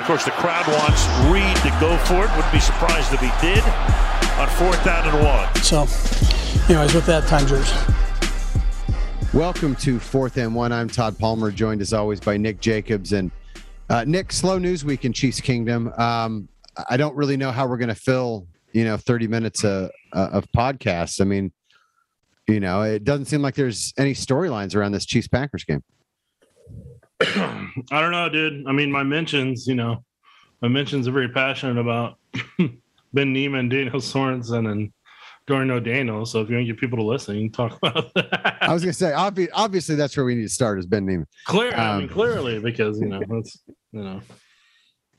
Of course, the crowd wants Reid to go for it. Wouldn't be surprised if he did on fourth down and one. So, anyways, with that, time yours. Welcome to Fourth and One. I'm Todd Palmer, joined as always by Nick Jacobs and uh, Nick. Slow news week in Chiefs Kingdom. Um, I don't really know how we're going to fill, you know, 30 minutes uh, uh, of podcasts. I mean, you know, it doesn't seem like there's any storylines around this Chiefs Packers game. I don't know, dude. I mean, my mentions, you know, my mentions are very passionate about Ben Niemann, Daniel Sorensen, and Dorian O'Daniel. So if you want to get people to listen, you can talk about that. I was going to say, obvi- obviously, that's where we need to start is Ben Niemann. Clear, I mean, Um, clearly, because you know, that's you know,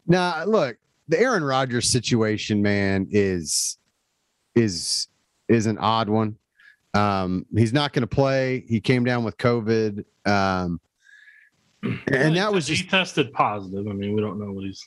Now, look, the Aaron Rodgers situation, man, is is is an odd one. Um, he's not going to play. He came down with COVID, um, and that was he tested positive. I mean, we don't know what he's,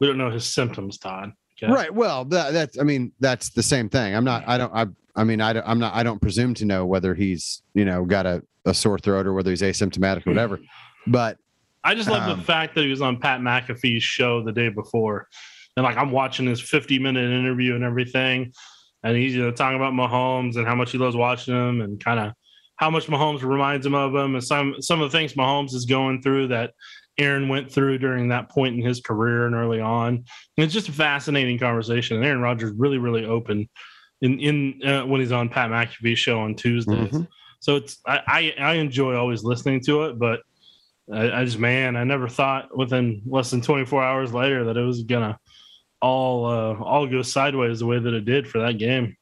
we don't know his symptoms, Todd. Okay? right. Well, that, that's I mean, that's the same thing. I'm not. I don't. I. I mean, I don't, I'm not. I don't presume to know whether he's you know got a, a sore throat or whether he's asymptomatic or whatever. But I just love Um, the fact that he was on Pat McAfee's show the day before, and like I'm watching his 50 minute interview and everything, and he's you know talking about Mahomes and how much he loves watching him and kind of how much Mahomes reminds him of him and some some of the things Mahomes is going through that Aaron went through during that point in his career and early on. And it's just a fascinating conversation. And Aaron Rodgers really really open in in uh, when he's on Pat McAfee's show on Tuesdays. Mhm. So it's I, I I enjoy always listening to it, but I, I just man, I never thought within less than 24 hours later that it was gonna all uh, all go sideways the way that it did for that game.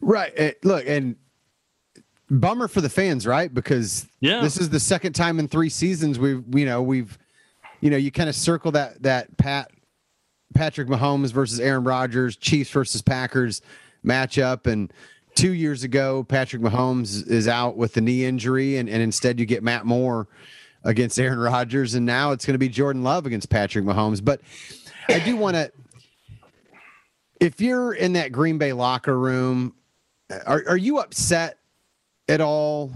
right. look, and bummer for the fans, right? Because Yeah, this is the second time in three seasons we've you know we've you know you kind of circle that that pat patrick mahomes versus aaron rodgers chiefs versus packers matchup. And two years ago patrick mahomes is out with the knee injury and, and instead you get matt moore against aaron rodgers. And now it's going to be jordan love against patrick mahomes. But i do want to if you're in that green bay locker room are, are you upset at all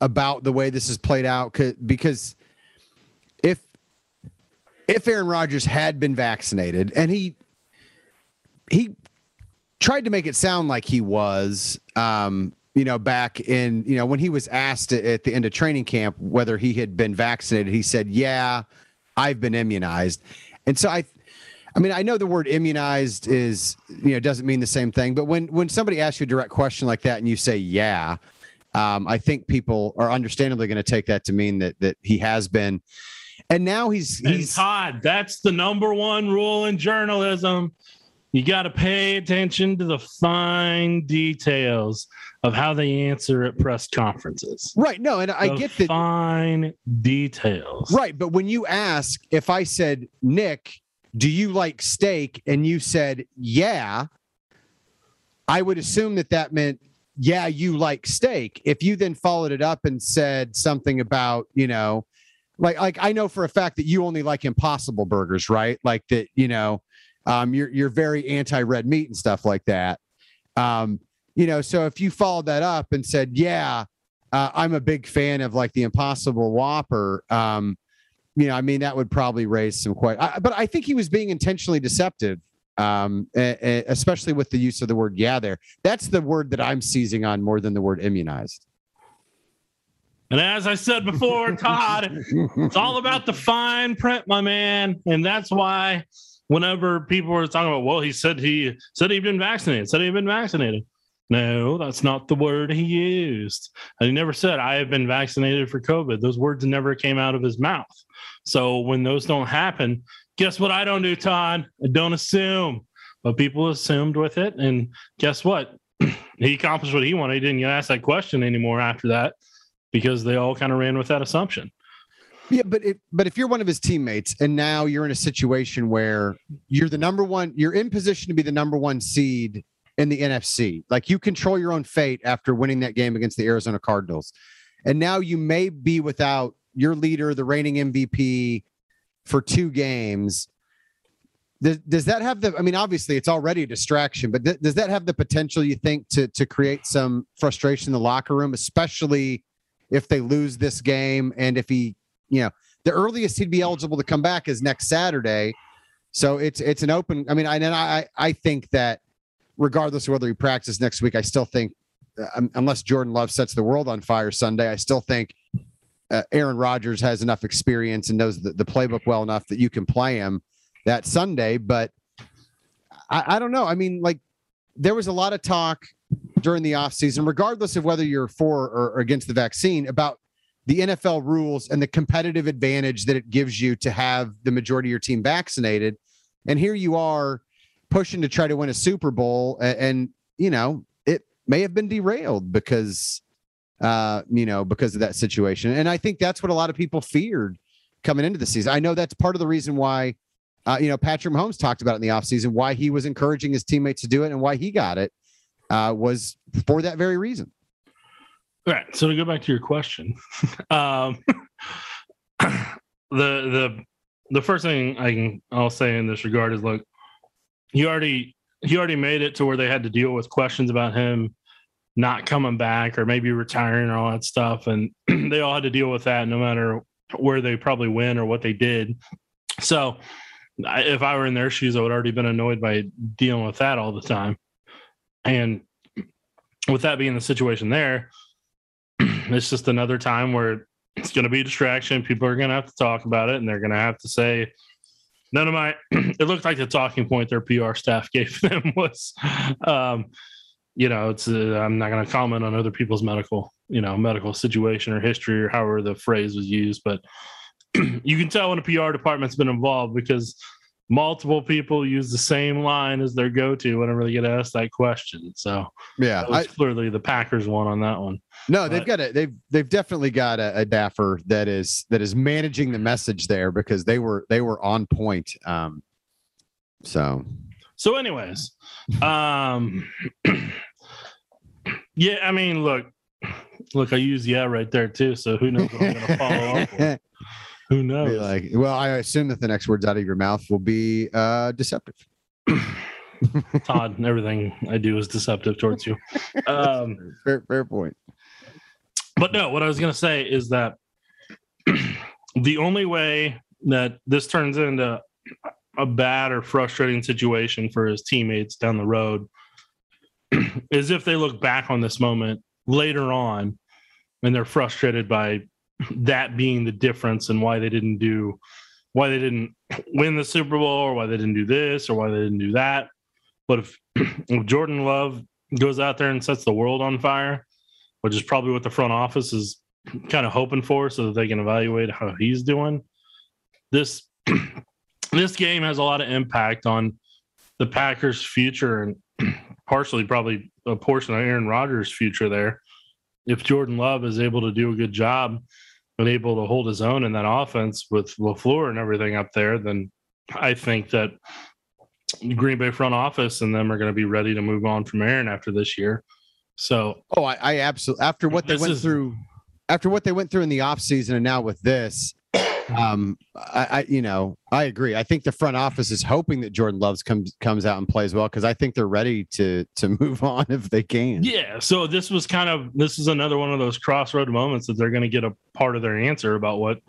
about the way this has played out? because if if Aaron Rodgers had been vaccinated and he he tried to make it sound like he was um you know back in you know when he was asked at- the end of training camp whether he had been vaccinated he said yeah I've been immunized and so I I mean, I know the word immunized is, you know, doesn't mean the same thing, but when when somebody asks you a direct question like that and you say, yeah, um, I think people are understandably going to take that to mean that that he has been. And now he's and he's Todd, that's the number one rule in journalism. You got to pay attention to the fine details of how they answer at press conferences. right. No, and I The get the fine details. Right, but when you ask if I said, Nick, do you like steak? And you said, yeah, I would assume that that meant, yeah, you like steak. If you then followed it up and said something about, you know, like like I know for a fact that you only like impossible burgers, right? Like that, you know, um, you're you're very anti-red meat and stuff like that. Um, you know, so if you followed that up and said, yeah, uh, I'm a big fan of like the Impossible Whopper. Um, you know, I mean, that would probably raise some questions. But I think he was being intentionally deceptive, um, especially with the use of the word "yeah." There, that's the word that I'm seizing on more than the word immunized. And as I said before, Todd, it's all about the fine print, my man. And that's why whenever people were talking about, well, he said he said he'd been vaccinated, said he'd been vaccinated. No, that's not the word he used. And he never said, I have been vaccinated for COVID. Those words never came out of his mouth. So when those don't happen, guess what I don't do, Todd? I don't assume. But people assumed with it. And guess what? he accomplished what he wanted. He didn't ask that question anymore after that because they all kind of ran with that assumption. Yeah, but but if you're one of his teammates and now you're in a situation where you're the number one, you're in position to be the number one seed in the NFC. Like you control your own fate after winning that game against the Arizona Cardinals. And now you may be without your leader, the reigning MVP for two games. Does, does that have the I mean obviously it's already a distraction, but th- does that have the potential you think to to create some frustration in the locker room, especially if they lose this game and if he, you know, the earliest he'd be eligible to come back is next Saturday. So it's it's an open. I mean, I and I I think that regardless of whether he practices next week, I still think uh, unless Jordan Love sets the world on fire Sunday, I still think uh, Aaron Rodgers has enough experience and knows the, the playbook well enough that you can play him that Sunday. But I, I don't know. I mean, like there was a lot of talk during the offseason, regardless of whether you're for or, against the vaccine, about the NFL rules and the competitive advantage that it gives you to have the majority of your team vaccinated. And here you are pushing to try to win a Super Bowl. And, and you know, it may have been derailed because, uh, you know, because of that situation. And I think that's what a lot of people feared coming into the season. I know that's part of the reason why, uh, you know, Patrick Mahomes talked about it in the offseason, why he was encouraging his teammates to do it and why he got it uh, was for that very reason. All right. So to go back to your question, um, the the the first thing I can I'll say in this regard is look, he already he already made it to where they had to deal with questions about him not coming back or maybe retiring or all that stuff, and they all had to deal with that no matter where they probably win or what they did. So if I were in their shoes, I would already been annoyed by dealing with that all the time. And with that being the situation there, it's just another time where it's going to be a distraction. People are going to have to talk about it and they're going to have to say, none of my, it looked like the talking point their PR staff gave them was, um, you know, it's, uh, I'm not going to comment on other people's medical, you know, medical situation or history or however the phrase was used, but you can tell when a PR department's been involved because multiple people use the same line as their go-to whenever they get asked that question. So yeah, I, clearly the Packers won on that one. No, they've got a they've they've definitely got a, a daffer that is that is managing the message there because they were they were on point. Um, so so anyways, um, yeah, I mean, look, look, I use yeah right there too. So who knows what I'm to follow up with. Who knows? like, well, I assume that the next words out of your mouth will be uh, deceptive. Todd, everything I do is deceptive towards you. Um, fair, fair point. But no, what I was going to say is that the only way that this turns into a bad or frustrating situation for his teammates down the road is if they look back on this moment later on and they're frustrated by that being the difference and why they didn't do why they didn't win the Super Bowl or why they didn't do this or why they didn't do that. But if, if Jordan Love goes out there and sets the world on fire, which is probably what the front office is kind of hoping for so that they can evaluate how he's doing, this this game has a lot of impact on the Packers' future and partially probably a portion of Aaron Rodgers' future there. If Jordan Love is able to do a good job and able to hold his own in that offense with LaFleur and everything up there, then I think that Green Bay front office and them are going to be ready to move on from Aaron after this year. So, oh, I, I absolutely after what they went is, through, after what they went through in the offseason and now with this, um, I, I, you know, I agree. I think the front office is hoping that Jordan Loves comes comes out and plays well because I think they're ready to to move on if they can. Yeah. So this was kind of this is another one of those crossroad moments that they're going to get a part of their answer about what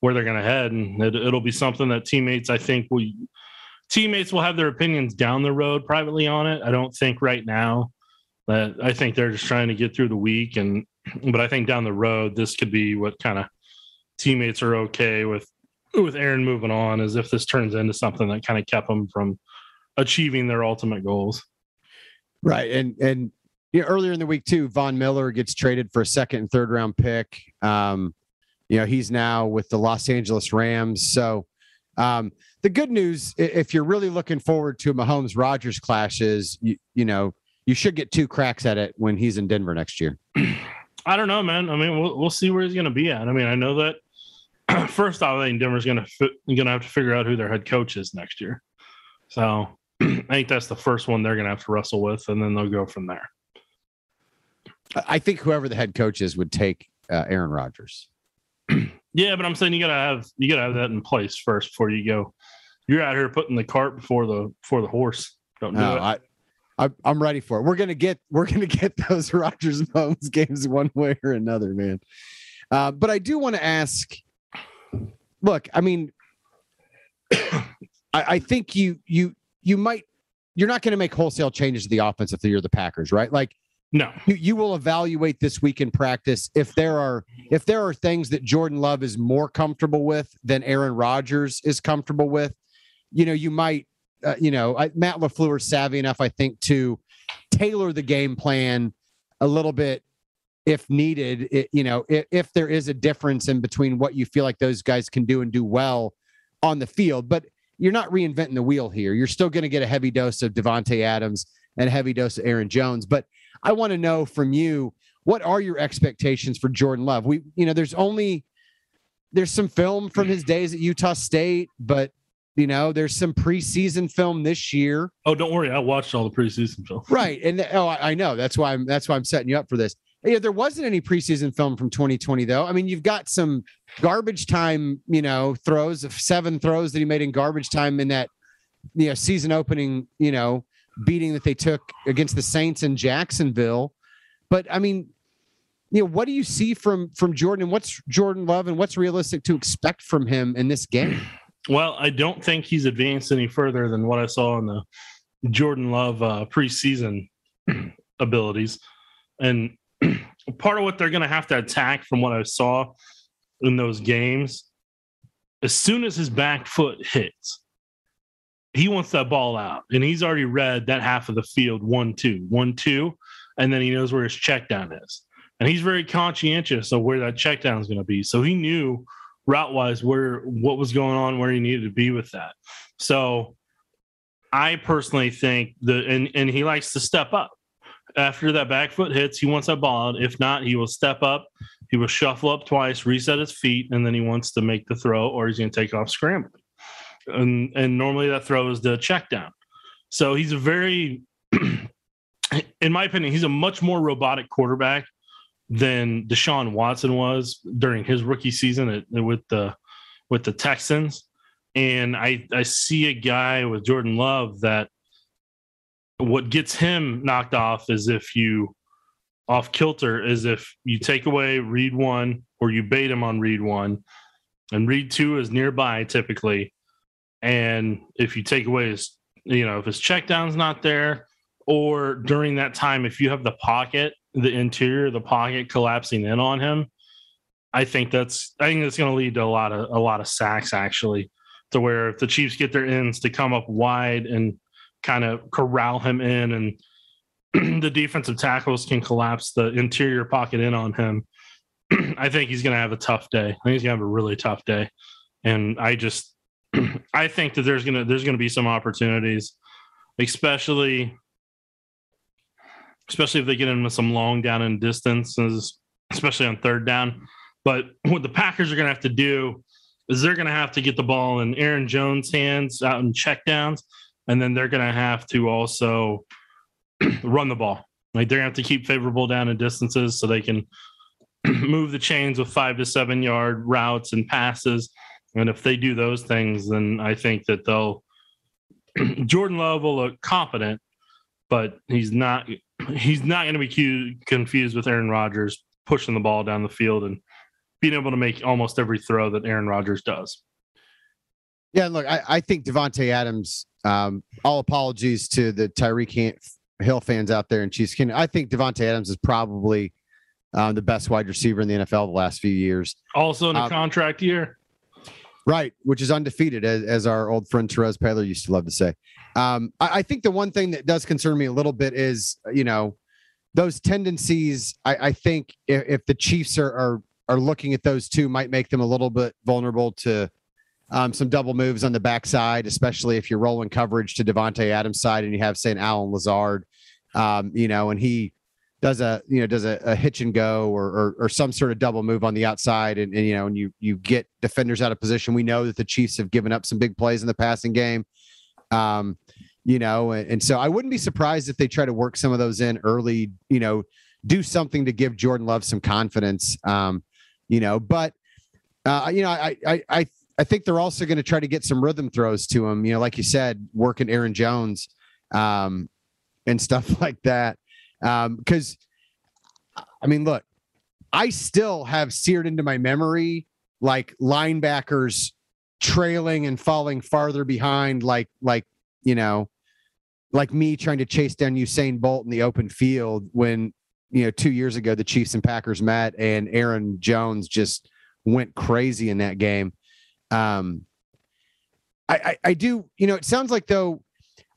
where they're going to head, and it, it'll be something that teammates I think will teammates will have their opinions down the road privately on it. I don't think right now that I think they're just trying to get through the week and but I think down the road this could be what kind of teammates are okay with with Aaron moving on as if this turns into something that kind of kept them from achieving their ultimate goals. Right. And and you know, earlier in the week too, Von Miller gets traded for a second and third round pick. Um, you know, he's now with the Los Angeles Rams. So um, the good news, if you're really looking forward to Mahomes Rodgers clash, is you, you know, you should get two cracks at it when he's in Denver next year. I don't know, man. I mean, we'll, we'll see where he's going to be at. I mean, I know that first off, I think Denver's going to going to have to figure out who their head coach is next year. So I think that's the first one they're going to have to wrestle with, and then they'll go from there. I think whoever the head coach is would take uh, Aaron Rodgers. yeah, but I'm saying you got to have you got to have that in place first before you go. You're out here putting the cart before the before the horse. Don't do no, it. I, I, I'm ready for it. We're gonna get we're gonna get those Rodgers Mahomes games one way or another, man. Uh, but I do want to ask look, I mean, I, I think you you you might you're not going to make wholesale changes to the offense if you're the Packers, right? Like No. you, you will evaluate this week in practice if there are if there are things that Jordan Love is more comfortable with than Aaron Rodgers is comfortable with. You know, you might, uh, you know, I, Matt Lafleur is savvy enough, I think, to tailor the game plan a little bit if needed. It, you know, if, if there is a difference in between what you feel like those guys can do and do well on the field, but you're not reinventing the wheel here. You're still going to get a heavy dose of Davante Adams and a heavy dose of Aaron Jones, but I want to know from you what are your expectations for Jordan Love? We, you know, there's only there's some film from his days at Utah State, but you know, there's some preseason film this year, Oh, don't worry. I watched all the preseason film. right? And oh, I, I know that's why I'm that's why I'm setting you up for this. Yeah, there wasn't any preseason film from 2020 though. I mean, you've got some garbage time, you know, throws of seven throws that he made in garbage time in that, you know, season opening, you know, beating that they took against the Saints in Jacksonville. But I mean, you know, what do you see from from Jordan and what's Jordan Love and what's realistic to expect from him in this game? Well, I don't think he's advanced any further than what I saw in the Jordan Love uh, preseason abilities. And part of what they're going to have to attack from what I saw in those games, as soon as his back foot hits, he wants that ball out. And he's already read that half of the field one, two, one, two. And then he knows where his check down is. And he's very conscientious of where that check down is going to be. So he knew route wise where what was going on, where he needed to be with that. So I personally think that, and, and he likes to step up after that back foot hits. He wants that ball. If not, he will step up. He will shuffle up twice, reset his feet, and then he wants to make the throw, or he's going to take off scrambling. And and normally that throw is the check down. So he's a very, in my opinion, he's a much more robotic quarterback than Deshaun Watson was during his rookie season at, with the with the Texans. And I I see a guy with Jordan Love that what gets him knocked off is if you off kilter is if you take away read one or you bait him on read one. And read two is nearby typically. And if you take away his you know if his check down's not there or during that time if you have the pocket the interior of the pocket collapsing in on him i think that's i think that's going to lead to a lot of a lot of sacks actually to where if the chiefs get their ends to come up wide and kind of corral him in and the defensive tackles can collapse the interior pocket in on him. I think he's going to have a tough day. I think he's going to have a really tough day. And i just i think that there's going to there's going to be some opportunities especially especially if they get into some long down and distances, especially on third down. But what the Packers are going to have to do is they're going to have to get the ball in Aaron Jones' hands out in checkdowns, and then they're going to have to also run the ball. Like they're going to have to keep favorable down and distances so they can move the chains with five to seven yard routes and passes. And if they do those things, then I think that they'll Jordan Love will look confident, but he's not he's not going to be confused with Aaron Rodgers pushing the ball down the field and being able to make almost every throw that Aaron Rodgers does. Yeah, look, I, I think Davante Adams. Um, all apologies to the Tyreek Hill fans out there in Chiefs Kingdom. I think Davante Adams is probably um, the best wide receiver in the NFL the last few years. Also in a Um, contract year. Right, which is undefeated, as, as our old friend Terez Paylor used to love to say. Um, I, I think the one thing that does concern me a little bit is, you know, those tendencies. I, I think if, if the Chiefs are, are are looking at those two, might make them a little bit vulnerable to um, some double moves on the backside, especially if you're rolling coverage to Davante Adams' side and you have an Allen Lazard, um, you know, and he does a you know does a, a hitch and go or, or or some sort of double move on the outside and, and you know and you you get defenders out of position. We know that the Chiefs have given up some big plays in the passing game. Um, you know, and, and so I wouldn't be surprised if they try to work some of those in early, you know, do something to give Jordan Love some confidence. Um, you know, but uh, you know, I I I I think they're also going to try to get some rhythm throws to him, you know, like you said, working Aaron Jones um and stuff like that. Um, because I mean, look, I still have seared into my memory like linebackers trailing and falling farther behind, like like you know, like me trying to chase down Usain Bolt in the open field when you know two years ago the Chiefs and Packers met and Aaron Jones just went crazy in that game. Um, I, I, I do you know it sounds like though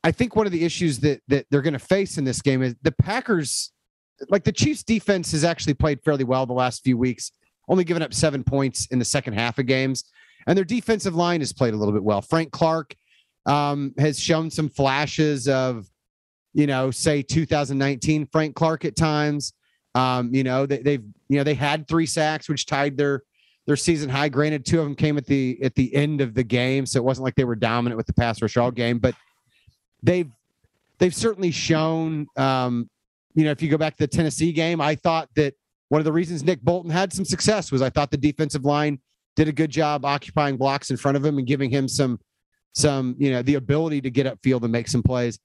I think one of the issues that that they're going to face in this game is the Packers like the Chiefs defense has actually played fairly well the last few weeks, only given up seven points in the second half of games. And their defensive line has played a little bit well. Frank Clark um, has shown some flashes of, you know, say 2019 Frank Clark at times. Um, you know, they, they've, you know, they had three sacks, which tied their their season high. Granted, two of them came at the at the end of the game, so it wasn't like they were dominant with the pass rush all game. But they've they've certainly shown um, you know, if you go back to the Tennessee game, I thought that one of the reasons Nick Bolton had some success was I thought the defensive line did a good job occupying blocks in front of him and giving him some some, you know, the ability to get upfield and make some plays.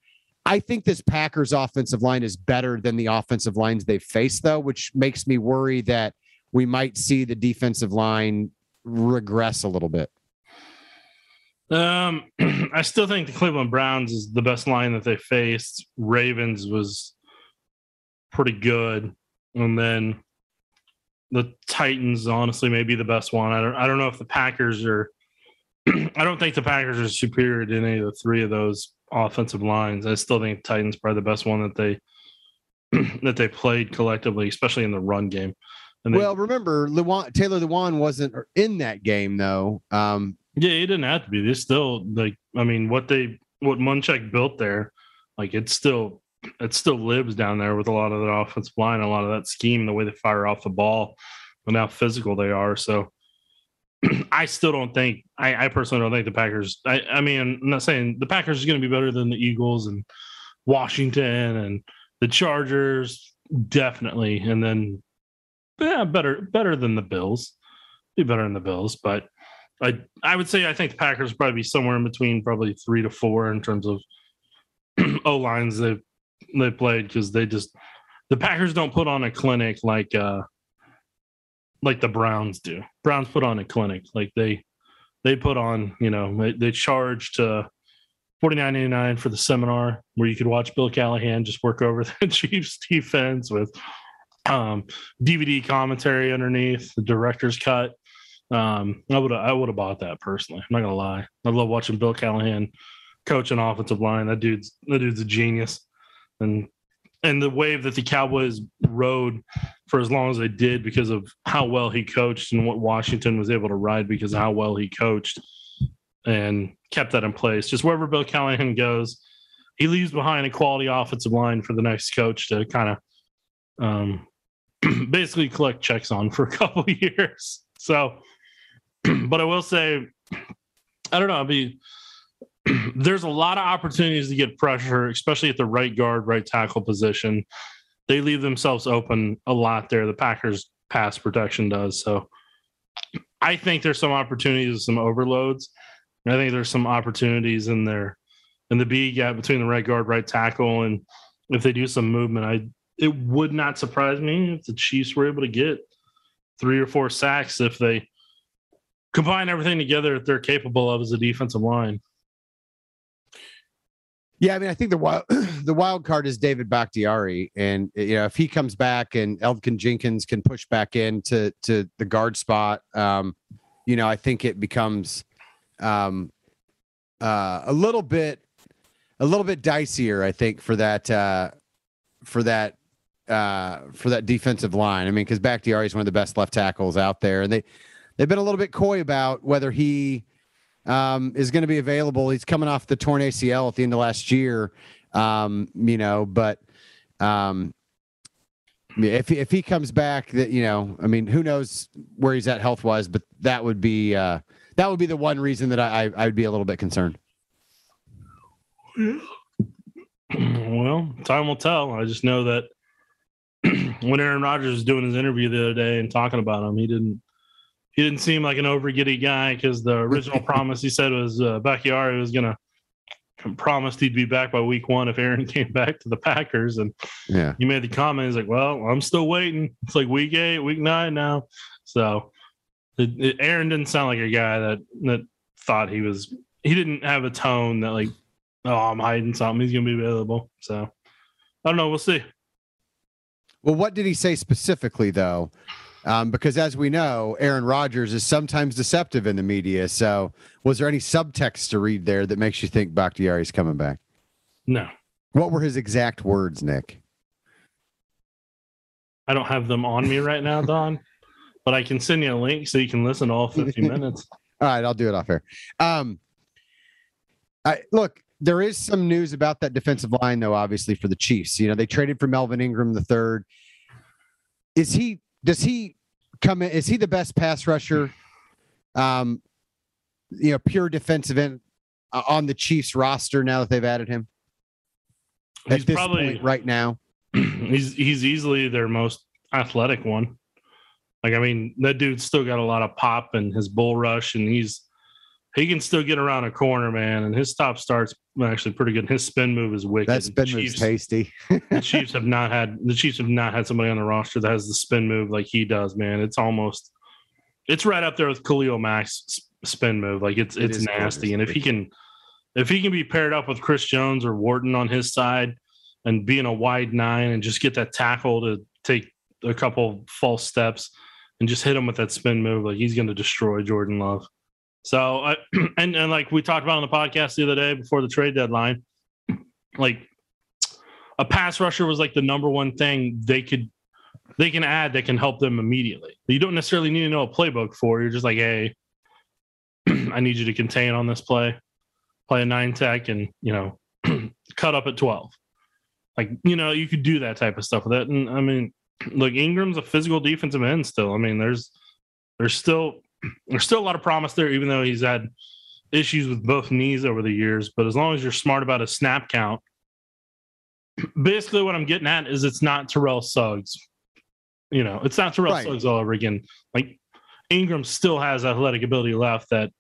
I think this Packers offensive line is better than the offensive lines they've faced, though, which makes me worry that we might see the defensive line regress a little bit. Um, I still think the Cleveland Browns is the best line that they faced. Ravens was pretty good. And then the Titans, honestly, may be the best one. I don't I don't know if the Packers are I don't think the Packers are superior to any of the three of those offensive lines. I still think Titans probably the best one that they that they played collectively, especially in the run game. They, well, remember, Lewan, Taylor Lewan wasn't in that game though. Um, yeah, he didn't have to be. They still like. I mean, what they what Munchak built there, like it's still it still lives down there with a lot of the offensive line, a lot of that scheme, the way they fire off the ball, and how physical they are. So I still don't think I, I, personally don't think the Packers. I, I mean, I'm not saying the Packers is going to be better than the Eagles and Washington and the Chargers, definitely, and then yeah, better better than the Bills. Be better than the Bills, but I I would say I think the Packers probably be somewhere in between probably three to four in terms of O lines they've they played because they just the Packers don't put on a clinic like uh like the Browns do. Browns put on a clinic like they they put on you know they, they charged uh forty nine eighty nine for the seminar where you could watch Bill Callahan just work over the Chiefs defense with um DVD commentary underneath the director's cut. Um, I would I would have bought that personally. I'm not gonna lie. I love watching Bill Callahan coach an offensive line. That dude's that dude's a genius and and the wave that the Cowboys rode for as long as they did because of how well he coached and what Washington was able to ride because of how well he coached and kept that in place. Just wherever Bill Callahan goes, he leaves behind a quality offensive line for the next coach to kind of um, basically collect checks on for a couple years. So, but I will say, I don't know. I'll be there's a lot of opportunities to get pressure, especially at the right guard, right tackle position. They leave themselves open a lot there. The Packers pass protection does. So I think there's some opportunities, some overloads. I think there's some opportunities in there in the B gap between the right guard, right tackle. And if they do some movement, I it would not surprise me if the Chiefs were able to get three or four sacks if they combine everything together that they're capable of as a defensive line. Yeah, I mean, I think the wild the wild card is David Bakhtiari, and you know if he comes back and Elgton Jenkins can push back into to the guard spot, um, you know, I think it becomes um, uh, a little bit a little bit dicier. I think for that uh, for that uh, for that defensive line. I mean, because Bakhtiari is one of the best left tackles out there, and they they've been a little bit coy about whether he um, is going to be available. He's coming off the torn ACL at the end of last year, um, you know, but um, if if he comes back, that you know, I mean, who knows where he's at health wise, but that would be uh, that would be the one reason that I I would be a little bit concerned. Well, time will tell. I just know that when Aaron Rodgers was doing his interview the other day and talking about him, he didn't he didn't seem like an over giddy guy because the original promise he said was uh, Bakhtiari was going to promised he'd be back by week one if Aaron came back to the Packers. And yeah, he made the comment. He's like, "Well, I'm still waiting. It's like week eight, week nine now." So it, it, Aaron didn't sound like a guy that that thought he was. He didn't have a tone that like, oh, I'm hiding something. He's gonna be available. So I don't know. We'll see. Well, what did he say specifically though? Um, because as we know, Aaron Rodgers is sometimes deceptive in the media. So, was there any subtext to read there that makes you think Bakhtiari is coming back? No. What were his exact words, Nick? I don't have them on me right now, Don, but I can send you a link so you can listen to all 50 minutes. all right, I'll do it off here. Um, I look, there is some news about that defensive line, though, obviously, for the Chiefs. You know, they traded for Melvin Ingram the third. Is he does he come in? Is he the best pass rusher? Um, you know, pure defensive end uh, on the Chiefs roster now that they've added him. He's probably right now. he's he's easily their most athletic one. Like I mean, that dude's still got a lot of pop and his bull rush, and he's he can still get around a corner, man. And his stop starts actually pretty good. His spin move is wicked. That spin move is tasty. the Chiefs have not had the Chiefs have not had somebody on the roster that has the spin move like he does, man. It's almost it's right up there with Khalil Mack's spin move. Like it's it's it nasty. And if he can if he can be paired up with Chris Jones or Wharton on his side, and being a wide nine and just get that tackle to take a couple false steps and just hit him with that spin move, like he's going to destroy Jordan Love. So, and and like we talked about on the podcast the other day before the trade deadline, like a pass rusher was like the number one thing they could they can add that can help them immediately. You don't necessarily need to know a playbook for. You're just like, hey, I need you to contain on this play, play a nine tech, and you know, cut up at twelve. Like, you know, you could do that type of stuff with it. And I mean, look, Ingram's a physical defensive end still. I mean, there's there's still there's still a lot of promise there, even though he's had issues with both knees over the years. But as long as you're smart about a snap count, basically what I'm getting at is it's not Terrell Suggs. You know, it's not Terrell right. Suggs all over again. Like Ingram still has athletic ability left that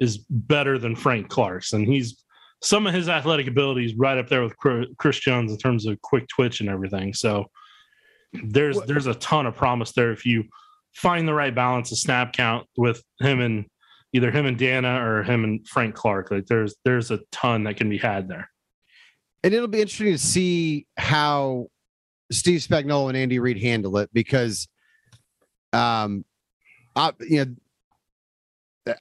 is better than Frank Clark's, and he's some of his athletic abilities right up there with Chris Jones in terms of quick twitch and everything. So there's there's a ton of promise there if you find the right balance of snap count with him and either him and Danna or him and Frank Clark. Like there's there's a ton that can be had there. And it'll be interesting to see how Steve Spagnuolo and Andy Reid handle it because um I, you know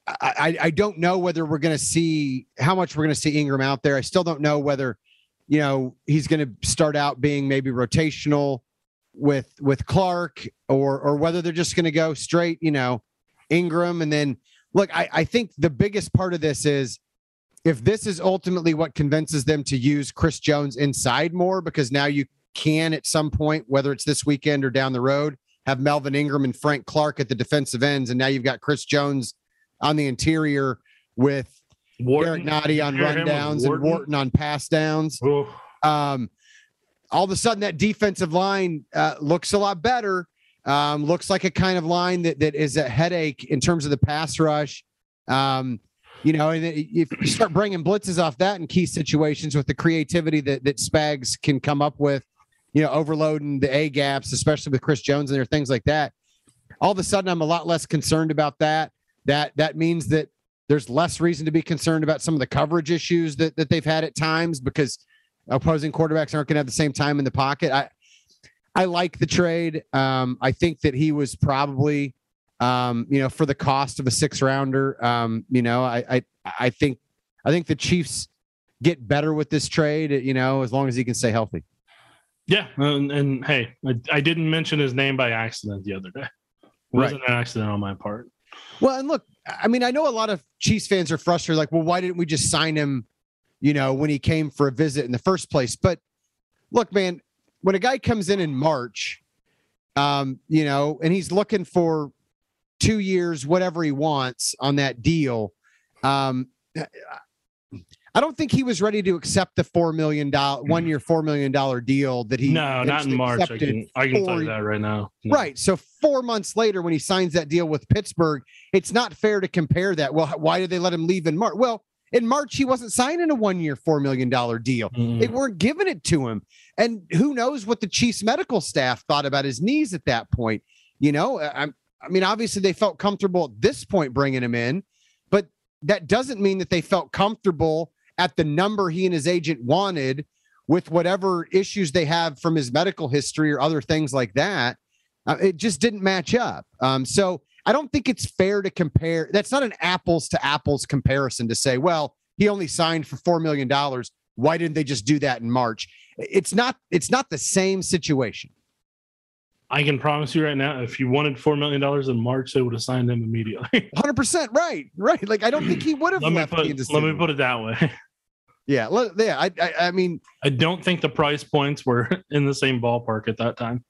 I, I don't know whether we're going to see how much we're going to see Ingram out there. I still don't know whether, you know, he's going to start out being maybe rotational with with Clark or or whether they're just going to go straight, you know, Ingram and then look. I, I think the biggest part of this is if this is ultimately what convinces them to use Chris Jones inside more because now you can at some point, whether it's this weekend or down the road, have Melvin Ingram and Frank Clark at the defensive ends, and now you've got Chris Jones on the interior with Wharton, Derrick Nnadi on rundowns and Wharton on pass downs. Um, all of a sudden, that defensive line uh, looks a lot better. Um, looks like a kind of line that that is a headache in terms of the pass rush. Um, you know, and if you start bringing blitzes off that in key situations with the creativity that that Spags can come up with, you know, overloading the A gaps, especially with Chris Jones and there things like that. All of a sudden, I'm a lot less concerned about that that that means that there's less reason to be concerned about some of the coverage issues that, that they've had at times because opposing quarterbacks aren't going to have the same time in the pocket. I I like the trade. Um, I think that he was probably, um, you know, for the cost of a six rounder. Um, you know, I, I I think I think the Chiefs get better with this trade. You know, as long as he can stay healthy. Yeah, and, and hey, I, I, didn't mention his name by accident the other day. It wasn't right. an accident on my part. Well, and look, I mean, I know a lot of Chiefs fans are frustrated, like, well, why didn't we just sign him, you know, when he came for a visit in the first place? But look, man, when a guy comes in in March, um, you know, and he's looking for two years, whatever he wants on that deal, um, I don't think he was ready to accept the four million dollar hmm. one year four million dollar deal that he no not in March. I can I can tell you that right now. No. Right. So four months later, when he signs that deal with Pittsburgh, it's not fair to compare that. Well, why did they let him leave in March? Well, in March he wasn't signing a one year four million dollar deal. Mm. They weren't giving it to him, and who knows what the Chiefs medical staff thought about his knees at that point. You know, I'm I mean, obviously they felt comfortable at this point bringing him in, but that doesn't mean that they felt comfortable at the number he and his agent wanted with whatever issues they have from his medical history or other things like that. Uh, it just didn't match up. Um, so I don't think it's fair to compare. That's not an apples to apples comparison to say, well, he only signed for $4 million. Why didn't they just do that in March? It's not, it's not the same situation. I can promise you right now, if you wanted four million dollars in March, they would have signed him immediately. Hundred percent, right, right. Like I don't think he would have let left me put, let me put it that way. yeah, yeah. I, I, I mean, I don't think the price points were in the same ballpark at that time.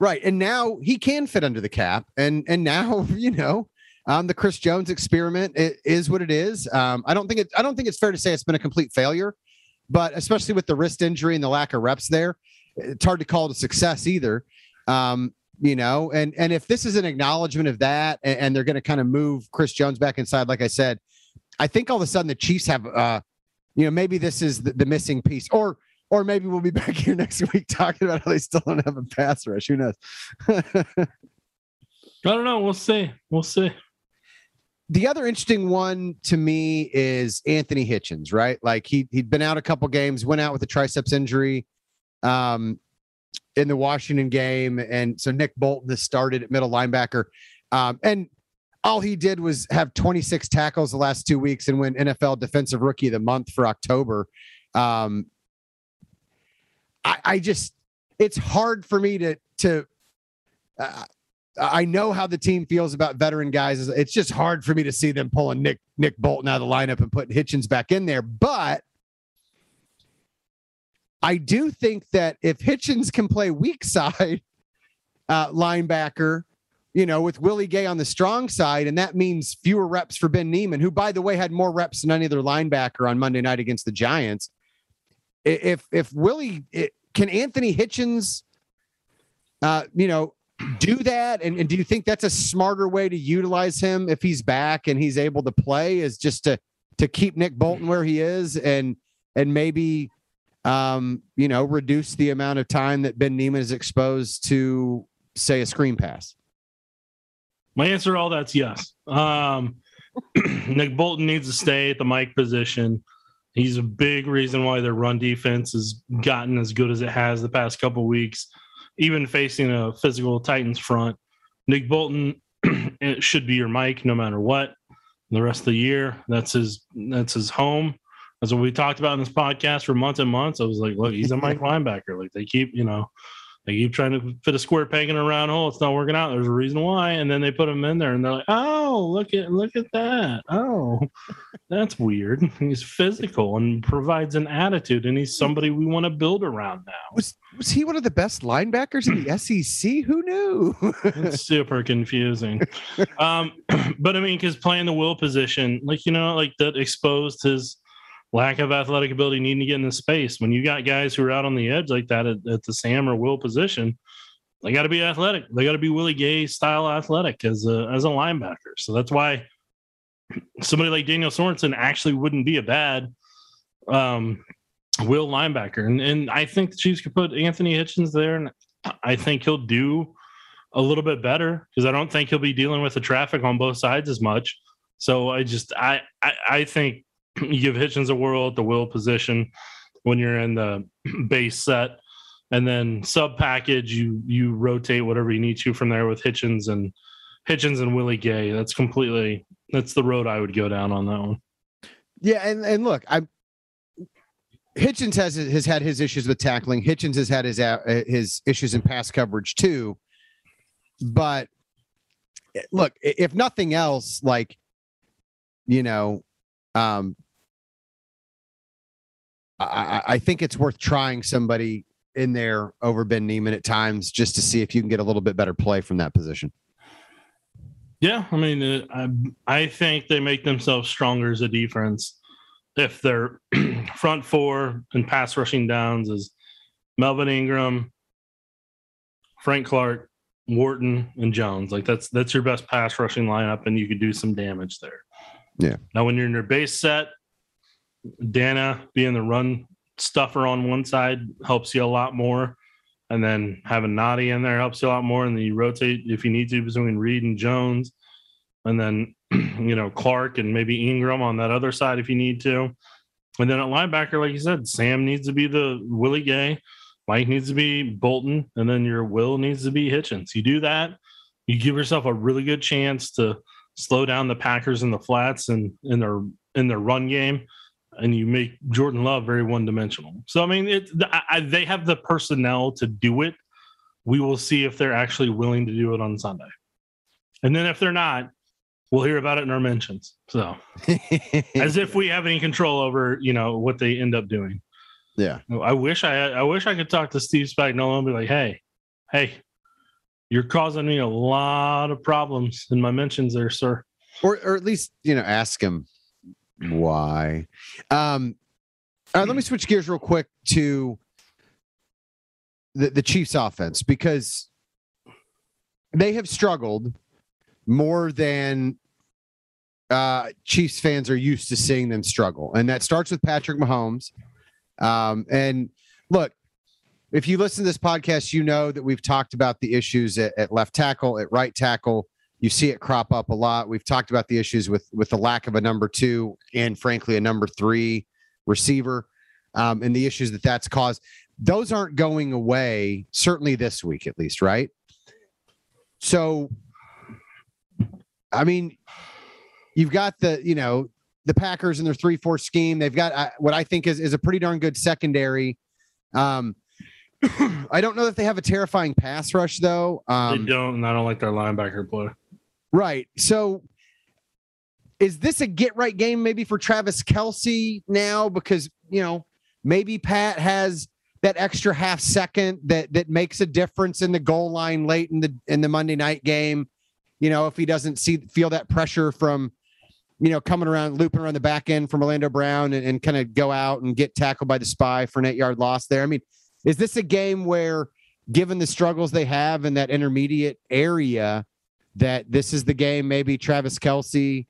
Right. And now he can fit under the cap, and and now you know, um, the Chris Jones experiment is what it is. Um, I don't think it. I don't think it's fair to say it's been a complete failure, but especially with the wrist injury and the lack of reps there, it's hard to call it a success either. Um, you know, and and if this is an acknowledgement of that, and, and they're going to kind of move Chris Jones back inside, like I said, I think all of a sudden the Chiefs have, uh, you know, maybe this is the, the missing piece, or or maybe we'll be back here next week talking about how they still don't have a pass rush. Who knows? I don't know. We'll see. We'll see. the other interesting one to me is Anthony Hitchens, right? Like he he'd been out a couple games, went out with a triceps injury um in the Washington game. And so Nick Bolton has started at middle linebacker. Um, and all he did was have 26 tackles the last two weeks and win NFL Defensive Rookie of the Month for October. Um, I, I just, it's hard for me to to. Uh, I know how the team feels about veteran guys. It's just hard for me to see them pulling Nick Nick Bolton out of the lineup and putting Hitchens back in there. But I do think that if Hitchens can play weak side uh, linebacker, you know, with Willie Gay on the strong side, and that means fewer reps for Ben Niemann, who, by the way, had more reps than any other linebacker on Monday night against the Giants. If if Willie it, can Anthony Hitchens, uh, you know, do that, and, and do you think that's a smarter way to utilize him if he's back and he's able to play? Is just to to keep Nick Bolton where he is and and maybe um, you know, reduce the amount of time that Ben Niemann is exposed to, say, a screen pass? My answer to all that's yes. Um, Nick Bolton needs to stay at the Mike position. He's a big reason why their run defense has gotten as good as it has the past couple weeks, even facing a physical Titans front. Nick Bolton it should be your Mike no matter what. The rest of the year, that's his that's his home. That's what we talked about in this podcast for months and months. I was like, look, he's a Mike linebacker. Like they keep, you know, they keep trying to fit a square peg in a round hole. It's not working out. There's a reason why. And then they put him in there and they're like, oh, look at look at that. Oh, that's weird. He's physical and provides an attitude, and he's somebody we want to build around now. Was was he one of the best linebackers in the SEC? Who knew? It's super confusing. Um, but I mean, because playing the will position, like you know, like that exposed his lack of athletic ability, needing to get in the space. When you got guys who are out on the edge like that at, at the Sam or will position, they got to be athletic. They got to be Willie Gay style athletic as a as a linebacker. So that's why somebody like Daniel Sorensen actually wouldn't be a bad um, will linebacker. And and I think the Chiefs could put Anthony Hitchens there, and I think he'll do a little bit better because I don't think he'll be dealing with the traffic on both sides as much. So I just I I, I think you give Hitchens a at the will position when you're in the base set, and then sub package you you rotate whatever you need to from there with Hitchens and Hitchens and Willie Gay. That's completely that's the road I would go down on that one. yeah, and and look, I Hitchens has has had his issues with tackling. Hitchens has had his uh, his issues in pass coverage too. But eh, look, if nothing else, like you know, um, I, I- think it's worth trying somebody in there over Ben Niemann at times just to see if you can get a little bit better play from that position. Yeah, I mean, uh, I I think they make themselves stronger as a defense if their front four and pass rushing downs is Melvin Ingram, Frank Clark, Wharton, and Jones. Like that's that's your best pass rushing lineup, and you could do some damage there. Yeah. Now, when you're in your base set, Danna being the run stuffer on one side helps you a lot more. and then having Nnadi in there helps you a lot more. And then you rotate if you need to between Reed and Jones, and then you know Clark and maybe Ingram on that other side if you need to. And then at linebacker, like you said, Sam needs to be the Willie Gay, Mike needs to be Bolton, and then your Will needs to be Hitchens. You do that, you give yourself a really good chance to slow down the Packers in the flats and in their in their run game, and you make Jordan Love very one dimensional. So I mean, it I, they have the personnel to do it. We will see if they're actually willing to do it on Sunday, and then if they're not, we'll hear about it in our mentions. So as if we have any control over you know what they end up doing. Yeah, I wish I I wish I could talk to Steve Spagnuolo and be like, hey, hey, you're causing me a lot of problems in my mentions there, sir. Or or at least, you know, ask him why. Um all right, let me switch gears real quick to the, the Chiefs offense because they have struggled more than uh, Chiefs fans are used to seeing them struggle. And that starts with Patrick Mahomes. Um, and look, if you listen to this podcast, you know that we've talked about the issues at, at, left tackle, at right tackle. You see it crop up a lot. We've talked about the issues with with the lack of a number two and, frankly, a number three receiver, um, and the issues that that's caused. Those aren't going away. Certainly this week, at least, right? So, I mean, you've got the you know the Packers and their three four scheme. They've got uh, what I think is is a pretty darn good secondary. Um, I don't know that they have a terrifying pass rush though. Um, they don't, and I don't like their linebacker play. Right. So, is this a get right game maybe for Travis Kelce now? Because you know maybe Pat has that extra half second that that makes a difference in the goal line late in the in the Monday night game. You know, if he doesn't see feel that pressure from you know, coming around, looping around the back end from Orlando Brown and, and kind of go out and get tackled by the spy for an eight yard loss there. I mean, is this a game where, given the struggles they have in that intermediate area, that this is the game? Maybe Travis Kelce,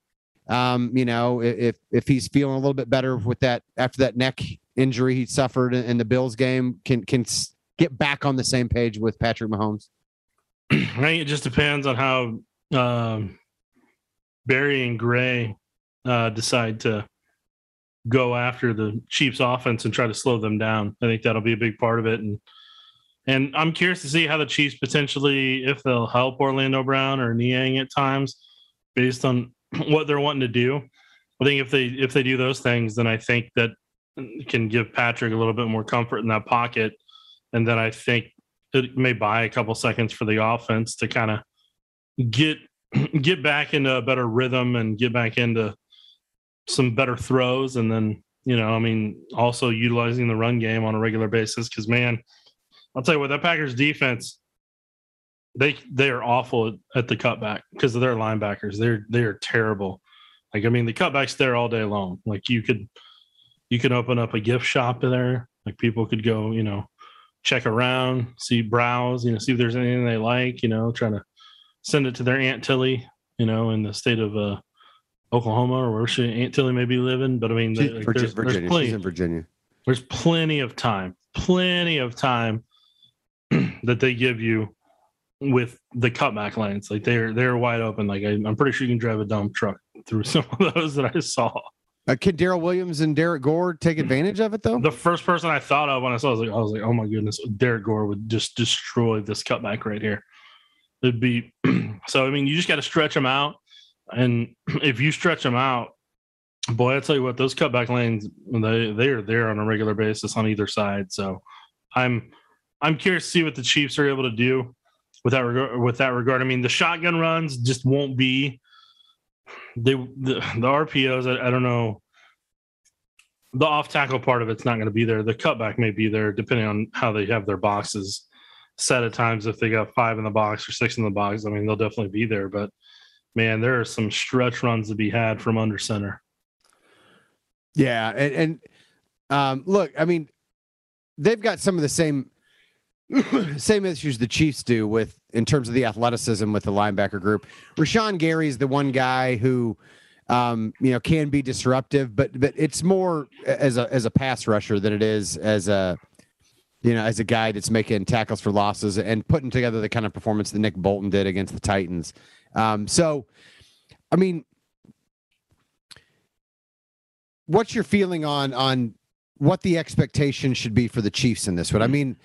um, you know, if if he's feeling a little bit better with that after that neck injury he suffered in, the Bills game, can can get back on the same page with Patrick Mahomes. I think it just depends on how um, Barry and Gray uh, decide to go after the Chiefs offense and try to slow them down. I think that'll be a big part of it. And and I'm curious to see how the Chiefs potentially, if they'll help Orlando Brown or Niang at times, based on what they're wanting to do. I think if they if they do those things, then I think that can give Patrick a little bit more comfort in that pocket. And then I think it may buy a couple seconds for the offense to kind of get get back into a better rhythm and get back into some better throws, and then you know, I mean, also utilizing the run game on a regular basis. Because man, I'll tell you what, that Packers defense, they they are awful at the cutback because of their linebackers. They're they are terrible. Like I mean, the cutbacks there all day long. Like you could you could open up a gift shop there. Like people could go, you know, check around, see browse, you know, see if there's anything they like. You know, trying to send it to their aunt Tilly. You know, in the state of uh, Oklahoma or where she Aunt Tilly may be living. But I mean, like, Virginia, there's, Virginia. There's plenty, She's in Virginia. There's plenty of time, plenty of time that they give you with the cutback lanes. Like they're they're wide open. Like I, am pretty sure you can drive a dump truck through some of those that I saw. Uh, can Darrel Williams and Derrick Gore take advantage of it though? The first person I thought of when I saw, it, I was like, I was like, oh my goodness, Derrick Gore would just destroy this cutback right here. It'd be so. I mean, you just got to stretch them out. And if you stretch them out, boy, I tell you what, those cutback lanes they they are there on a regular basis on either side. So I'm I'm curious to see what the Chiefs are able to do with that regard. With that regard, I mean, the shotgun runs just won't be they the, the RPOs. I, I don't know. The off tackle part of it's not going to be there. The cutback may be there depending on how they have their boxes set at times. If they got five in the box or six in the box, I mean, they'll definitely be there. But man, there are some stretch runs to be had from under center. Yeah, and, and um, look, I mean, they've got some of the same same issues the Chiefs do with in terms of the athleticism with the linebacker group. Rashan Gary is the one guy who um, you know can be disruptive, but but it's more as a as a pass rusher than it is as a you know, as a guy that's making tackles for losses and putting together the kind of performance that Nick Bolton did against the Titans. Um, so, I mean, what's your feeling on on what the expectation should be for the Chiefs in this one? I mean,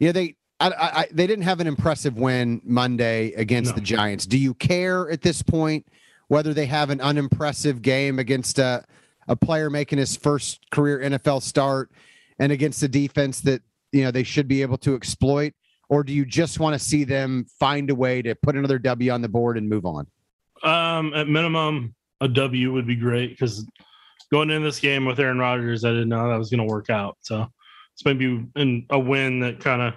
yeah, they I, I, they didn't have an impressive win Monday against No. the Giants. Do you care at this point whether they have an unimpressive game against a a player making his first career NFL start and against a defense that you know they should be able to exploit, or do you just want to see them find a way to put another W on the board and move on? Um, at minimum, a W would be great because going into this game with Aaron Rodgers, I didn't know that was going to work out. So it's maybe in a win that kind of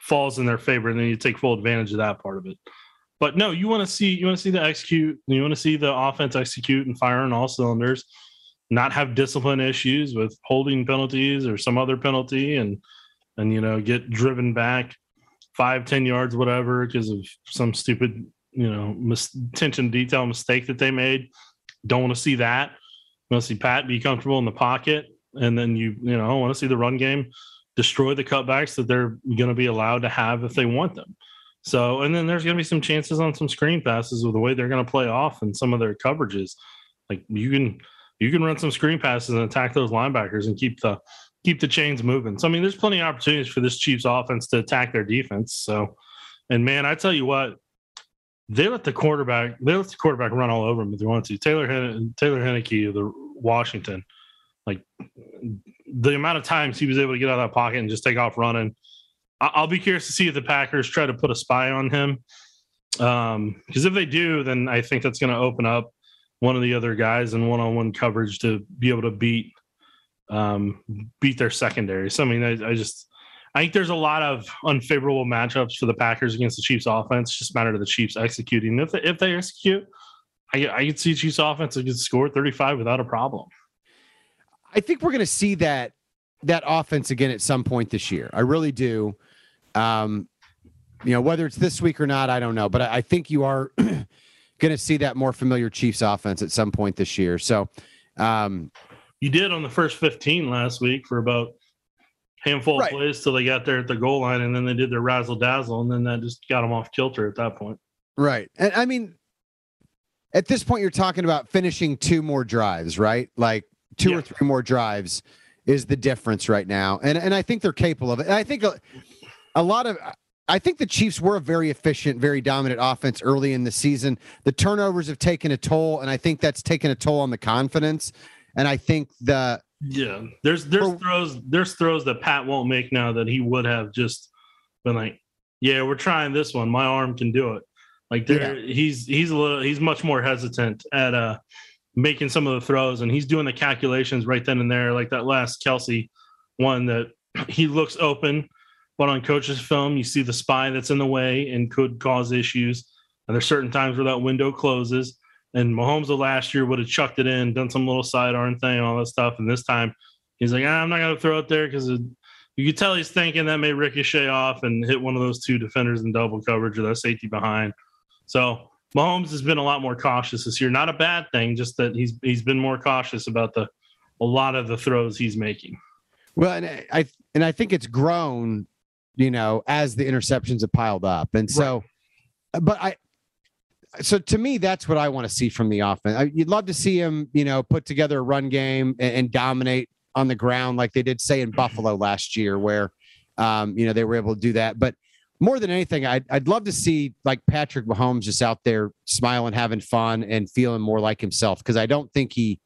falls in their favor, and then you take full advantage of that part of it. But no, you want to see you want to see the execute. You want to see the offense execute and fire on all cylinders, not have discipline issues with holding penalties or some other penalty, and and you know get driven back five ten yards whatever because of some stupid you know mis- attention detail mistake that they made. Don't want to see that. Want to see Pat be comfortable in the pocket, and then you you know I want to see the run game destroy the cutbacks that they're going to be allowed to have if they want them. So, and then there's going to be some chances on some screen passes with the way they're going to play off and some of their coverages. Like you can you can run some screen passes and attack those linebackers and keep the keep the chains moving. So I mean, there's plenty of opportunities for this Chiefs offense to attack their defense. So, and man, I tell you what, they let the quarterback they let the quarterback run all over them if they want to. Taylor Hen- Taylor Heinicke of the Washington, like the amount of times he was able to get out of that pocket and just take off running. I'll be curious to see if the Packers try to put a spy on him. Um, because if they do, then I think that's going to open up one of the other guys in one-on-one coverage to be able to beat um beat their secondary. So I mean, I, I just I think there's a lot of unfavorable matchups for the Packers against the Chiefs offense. It's just matter of the Chiefs executing. If they, if they execute, I, I could see Chiefs offense could score 35 without a problem. I think we're going to see that that offense again at some point this year. I really do. Um, you know, whether it's this week or not, I don't know, but I, I think you are going to see that more familiar Chiefs offense at some point this year. So, um, You did on the first 15 last week for about handful Right. of plays till they got there at the goal line, and then they did their razzle dazzle, and then that just got them off kilter at that point. right, and I mean, at this point, you're talking about finishing two more drives, right? Like two Yeah. or three more drives is the difference right now, and and I think they're capable of it. And I think a, a lot of. I think the Chiefs were a very efficient, very dominant offense early in the season. The turnovers have taken a toll, and I think that's taken a toll on the confidence. And I think the Yeah, there's there's For- throws there's throws that Pat won't make now that he would have just been like, yeah, we're trying this one. My arm can do it. Like there, he's he's a little he's much more hesitant at uh making some of the throws, and he's doing the calculations right then and there. Like that last Kelce one that he looks open, but on coach's film you see the spy that's in the way and could cause issues. And there's certain times where that window closes. And Mahomes of last year would have chucked it in, done some little sidearm thing, all that stuff. And this time he's like, ah, I'm not going to throw it there because you could tell he's thinking that may ricochet off and hit one of those two defenders in double coverage or that safety behind. So Mahomes has been a lot more cautious this year. Not a bad thing, just that he's he's been more cautious about the a lot of the throws he's making. Well, and I- and I think it's grown, you know, as the interceptions have piled up, and so, but I, so to me, that's what I want to see from the offense. I, you'd love to see him, you know, put together a run game and, and dominate on the ground like they did, say in Buffalo last year, where, um, you know, they were able to do that. But more than anything, I'd I'd love to see like Patrick Mahomes just out there smiling, having fun, and feeling more like himself because I don't think he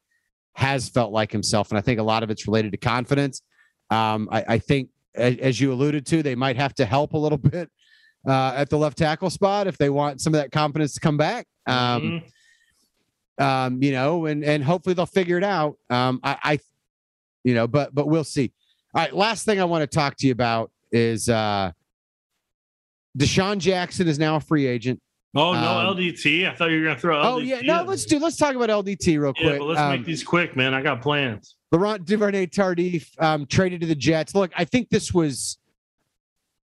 has felt like himself, and I think a lot of it's related to confidence. Um, I, I think, as, you alluded to, they might have to help a little bit uh, at the left tackle spot if they want some of that confidence to come back. Um, Mhm. um, you know, and and hopefully they'll figure it out. Um, I, I, you know, but but we'll see. All right, last thing I want to talk to you about is uh, DeSean Jackson is now a free agent. Oh no, Um, LDT. I thought you were gonna throw. LDT Oh yeah, no, let's do. Let's talk about LDT real Yeah, quick. but let's Um, make these quick, man. I got plans. Laurent Duvernay Tardif um, traded to the Jets. Look, I think this was,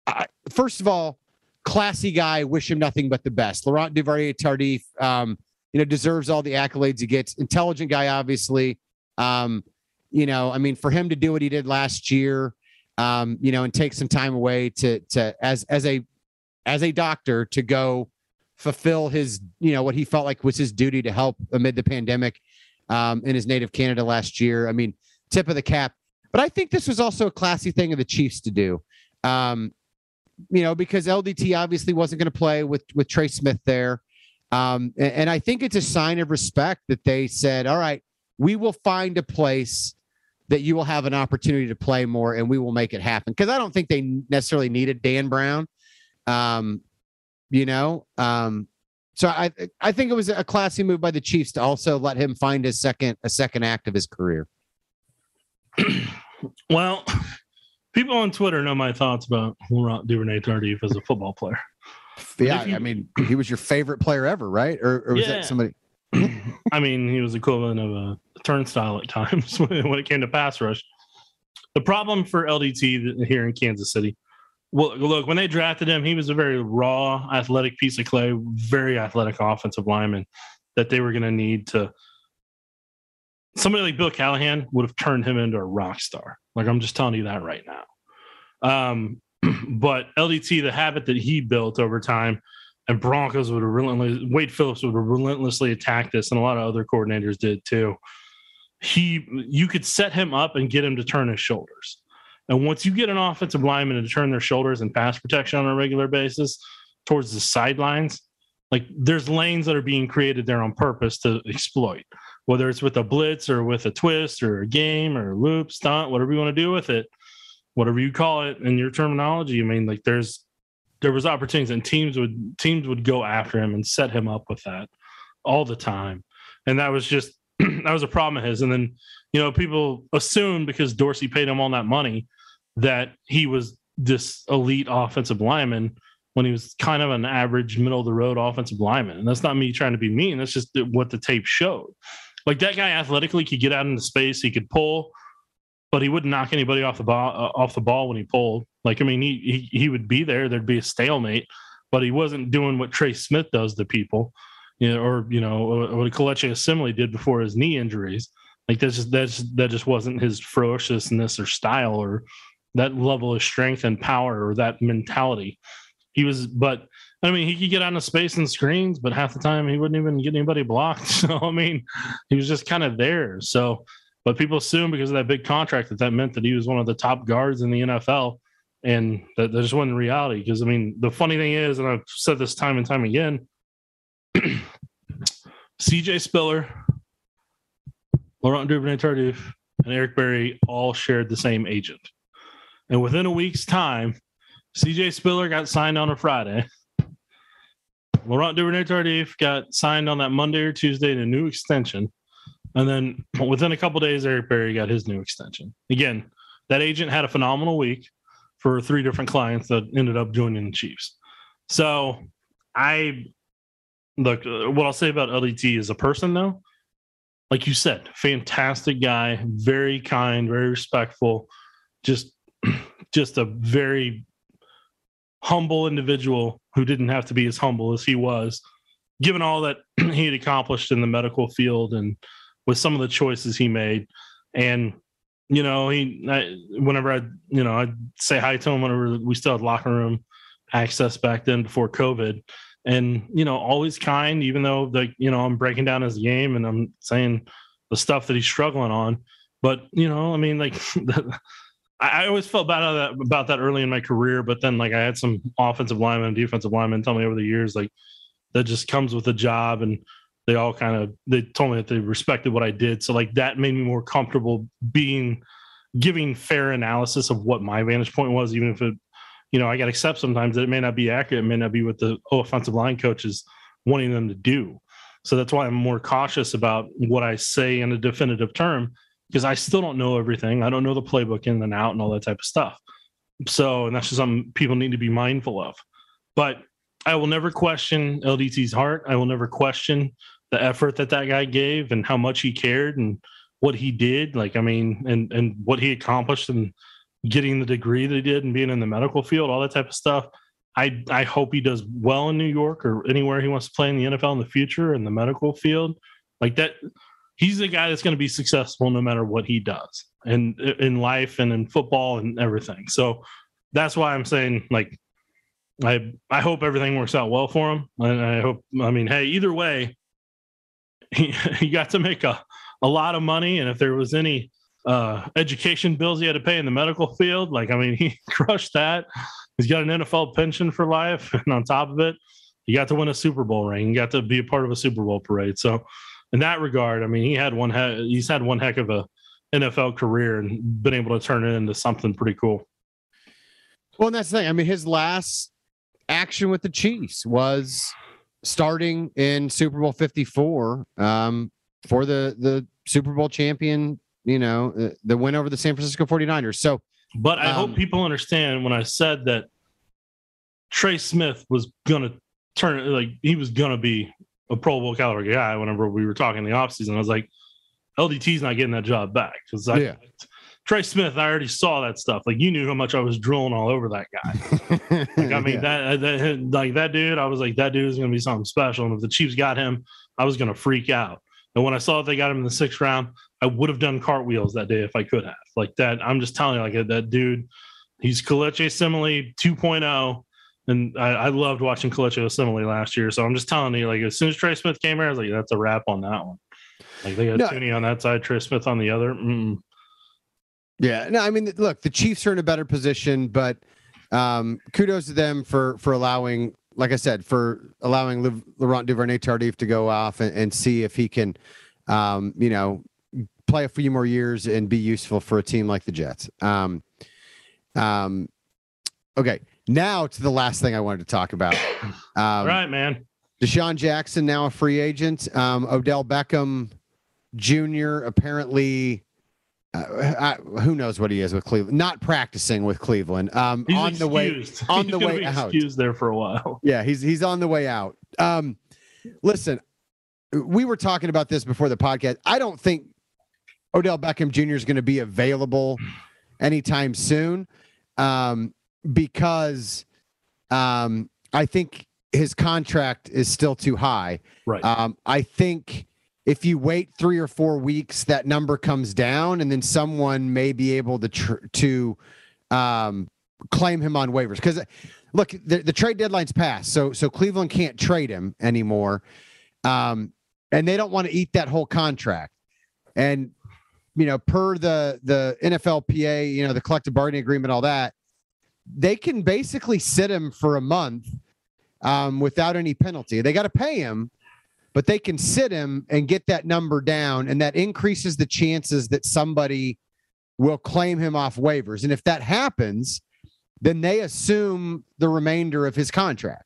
uh, first of all, classy guy. Wish him nothing but the best. Laurent Duvernay Tardif, um, you know, deserves all the accolades he gets. Intelligent guy, obviously. Um, you know, I mean, for him to do what he did last year, um, you know, and take some time away to to as as a as a doctor to go fulfill his, you know, what he felt like was his duty to help amid the pandemic um, in his native Canada last year. I mean, tip of the cap. But I think this was also a classy thing of the Chiefs to do. Um, you know, because LDT obviously wasn't going to play with with Trey Smith there. Um, and, and I think it's a sign of respect that they said, all right, we will find a place that you will have an opportunity to play more and we will make it happen. Because I don't think they necessarily needed Dan Brown. Um, you know, um, so I I think it was a classy move by the Chiefs to also let him find his second a second act of his career. well, people on Twitter know my thoughts about Laurent Duvernay Tardif as a football player. Yeah, you, I mean, he was your favorite player ever, right? Or, or was yeah. that somebody? I mean, he was equivalent of a turnstile at times when it came to pass rush. The problem for LDT here in Kansas City, well, look, when they drafted him, he was a very raw, athletic piece of clay, very athletic offensive lineman that they were going to need to. Somebody like Bill Callahan would have turned him into a rock star. Like I'm just telling you that right now. Um, but LDT, the habit that he built over time, and Broncos would have relentlessly, Wade Phillips would have relentlessly attacked this, and a lot of other coordinators did too. He, you could set him up and get him to turn his shoulders. And once you get an offensive lineman to turn their shoulders and pass protection on a regular basis towards the sidelines, like there's lanes that are being created there on purpose to exploit, whether it's with a blitz or with a twist or a game or a loop, stunt, whatever you want to do with it whatever you call it in your terminology. I mean, like there's there was opportunities and teams would teams would go after him and set him up with that all the time. And that was just that was a problem of his. And then, you know, people assumed because Dorsey paid him all that money that he was this elite offensive lineman when he was kind of an average middle of the road offensive lineman. And that's not me trying to be mean. That's just what the tape showed. Like that guy athletically could get out into space, he could pull, but he wouldn't knock anybody off the ball uh, off the ball when he pulled. Like I mean, he, he he would be there. There'd be a stalemate, but he wasn't doing what Trey Smith does to people, you know, or you know what Kelechi Osemele did before his knee injuries. Like that's just that's that just wasn't his ferociousness or style or that level of strength and power or that mentality. He was, but I mean, he could get out of space and screens, but half the time he wouldn't even get anybody blocked. So I mean, he was just kind of there. So but people assume because of that big contract that that meant that he was one of the top guards in the NFL. And that, that just wasn't reality. Because, I mean, the funny thing is, and I've said this time and time again CJ Spiller, Laurent Duvernay Tardif, and Eric Berry all shared the same agent. And within a week's time, CJ Spiller got signed on a Friday. Laurent Duvernay Tardif got signed on that Monday or Tuesday in a new extension. And then within a couple days, Eric Berry got his new extension. Again, that agent had a phenomenal week for three different clients that ended up joining the Chiefs. So I look, what I'll say about LDT as a person, though, like you said, fantastic guy, very kind, very respectful, just just a very humble individual who didn't have to be as humble as he was, given all that he had accomplished in the medical field and with some of the choices he made. And you know, he I, whenever I you know I'd say hi to him whenever we still had locker room access back then before COVID, and you know, always kind, even though the you know I'm breaking down his game and I'm saying the stuff that he's struggling on. But you know, I mean, like. I always felt bad about that, early in my career, but then like I had some offensive linemen, defensive linemen tell me over the years like that just comes with the job, and they all kind of they told me that they respected what I did. So like that made me more comfortable being giving fair analysis of what my vantage point was, even if it, you know, I got accept sometimes that it may not be accurate, it may not be what the offensive line coach is wanting them to do. So that's why I'm more cautious about what I say in a definitive term because I still don't know everything. I don't know the playbook in and out and all that type of stuff. So, and that's just something people need to be mindful of. But I will never question LDT's heart. I will never question the effort that that guy gave and how much he cared and what he did like i mean and and what he accomplished and getting the degree that he did and being in the medical field all that type of stuff i i hope he does well in new york or anywhere he wants to play in the nfl in the future in the medical field like that he's the guy that's going to be successful no matter what he does in in life and in football and everything. So that's why I'm saying like I I hope everything works out well for him. And I hope I mean, hey, either way, he, he got to make a, a lot of money. And if there was any uh, education bills he had to pay in the medical field, like I mean, he crushed that. He's got an NFL pension for life, and on top of it, he got to win a Super Bowl ring. He got to be a part of a Super Bowl parade. So, in that regard, I mean, he had one. He- he's had one heck of a NFL career and been able to turn it into something pretty cool. Well, and that's the thing. I mean, his last action with the Chiefs was starting in Super Bowl 54 um, for the the Super Bowl champion, you know, the, the win over the San Francisco 49ers. So, But I Um, hope people understand when I said that Trey Smith was gonna turn like he was gonna be a Pro Bowl caliber guy. Whenever we were talking in the offseason, I was like, LDT's not getting that job back because Yeah. Trey Smith, I already saw that stuff. Like you knew how much I was drilling all over that guy. Like I mean Yeah. that, uh, that like that dude, I was like that dude is gonna be something special. And if the Chiefs got him, I was gonna freak out. And when I saw that they got him in the sixth round, I would have done cartwheels that day if I could have. Like that, I'm just telling you, like that dude, he's Kelechi Osemele 2.0. And I, I loved watching Kelechi Osemele last year. So I'm just telling you, like as soon as Trey Smith came here, I was like, that's a wrap on that one. Like they got No. Thuney on that side, Trey Smith on the other. Mm. Yeah, no, I mean, look, the Chiefs are in a better position, but um, kudos to them for for allowing, like I said, for allowing Le- Laurent Duvernay Tardif to go off and, and see if he can, um, you know, play a few more years and be useful for a team like the Jets. Um, um, okay, now to the last thing I wanted to talk about. Um, All right, man. DeSean Jackson now a free agent. Um, Odell Beckham Jr. apparently, uh, I, who knows what he is with Cleveland? Not practicing with Cleveland. Um, He's on the way, on He's the way out. excused there for a while. yeah, he's he's on the way out. Um, listen, we were talking about this before the podcast. I don't think Odell Beckham Jr. is going to be available anytime soon, um, because um, I think his contract is still too high. Right. Um, I think if you wait three or four weeks, that number comes down, and then someone may be able to tr- to um, claim him on waivers. Because look, the, the trade deadline's passed, so so Cleveland can't trade him anymore, um, and they don't want to eat that whole contract. And you know, per the the NFLPA, you know, the collective bargaining agreement, all that, they can basically sit him for a month um, without any penalty. They got to pay him, but they can sit him and get that number down, and that increases the chances that somebody will claim him off waivers. And if that happens, then they assume the remainder of his contract.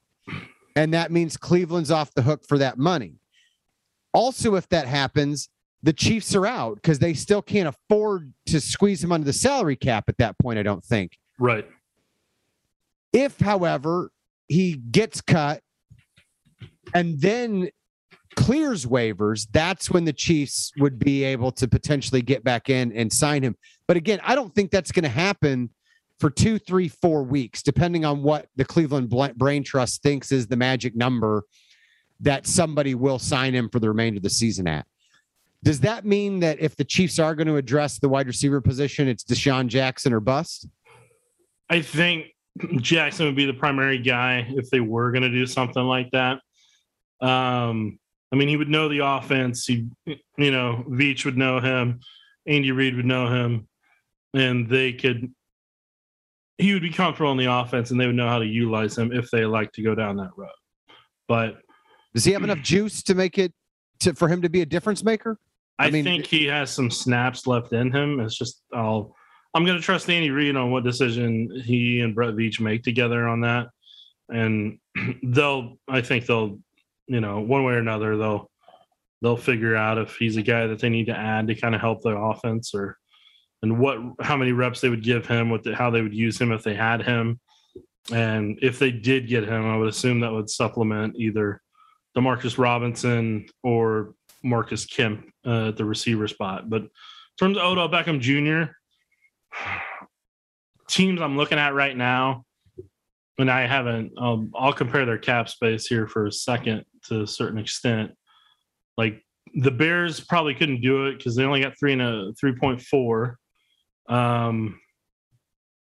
And that means Cleveland's off the hook for that money. Also, if that happens, the Chiefs are out because they still can't afford to squeeze him under the salary cap at that point, I don't think. Right. If, however, he gets cut and then clears waivers, that's when the Chiefs would be able to potentially get back in and sign him. But again, I don't think that's going to happen for two, three, four weeks, depending on what the Cleveland Brain Trust thinks is the magic number that somebody will sign him for the remainder of the season at. Does that mean that if the Chiefs are going to address the wide receiver position, it's DeSean Jackson or bust? I think Jackson would be the primary guy if they were going to do something like that. Um, I mean, he would know the offense. He, you know, Veach would know him. Andy Reid would know him, and they could. He would be comfortable in the offense, and they would know how to utilize him if they like to go down that road. But Does he have enough juice to make it to for him to be a difference maker? I, I mean- think he has some snaps left in him. It's just I'll I'm gonna trust Andy Reid on what decision he and Brett Veach make together on that. And they'll I think they'll, you know, one way or another, they'll they'll figure out if he's a guy that they need to add to kind of help their offense or and what how many reps they would give him, what the, how they would use him if they had him. And if they did get him, I would assume that would supplement either Demarcus Robinson or Marcus Kemp uh, at the receiver spot. But in terms of Odell Beckham Jr., teams I'm looking at right now, and I haven't, um, I'll compare their cap space here for a second to a certain extent. Like the Bears probably couldn't do it because they only got three and a three point four. Um,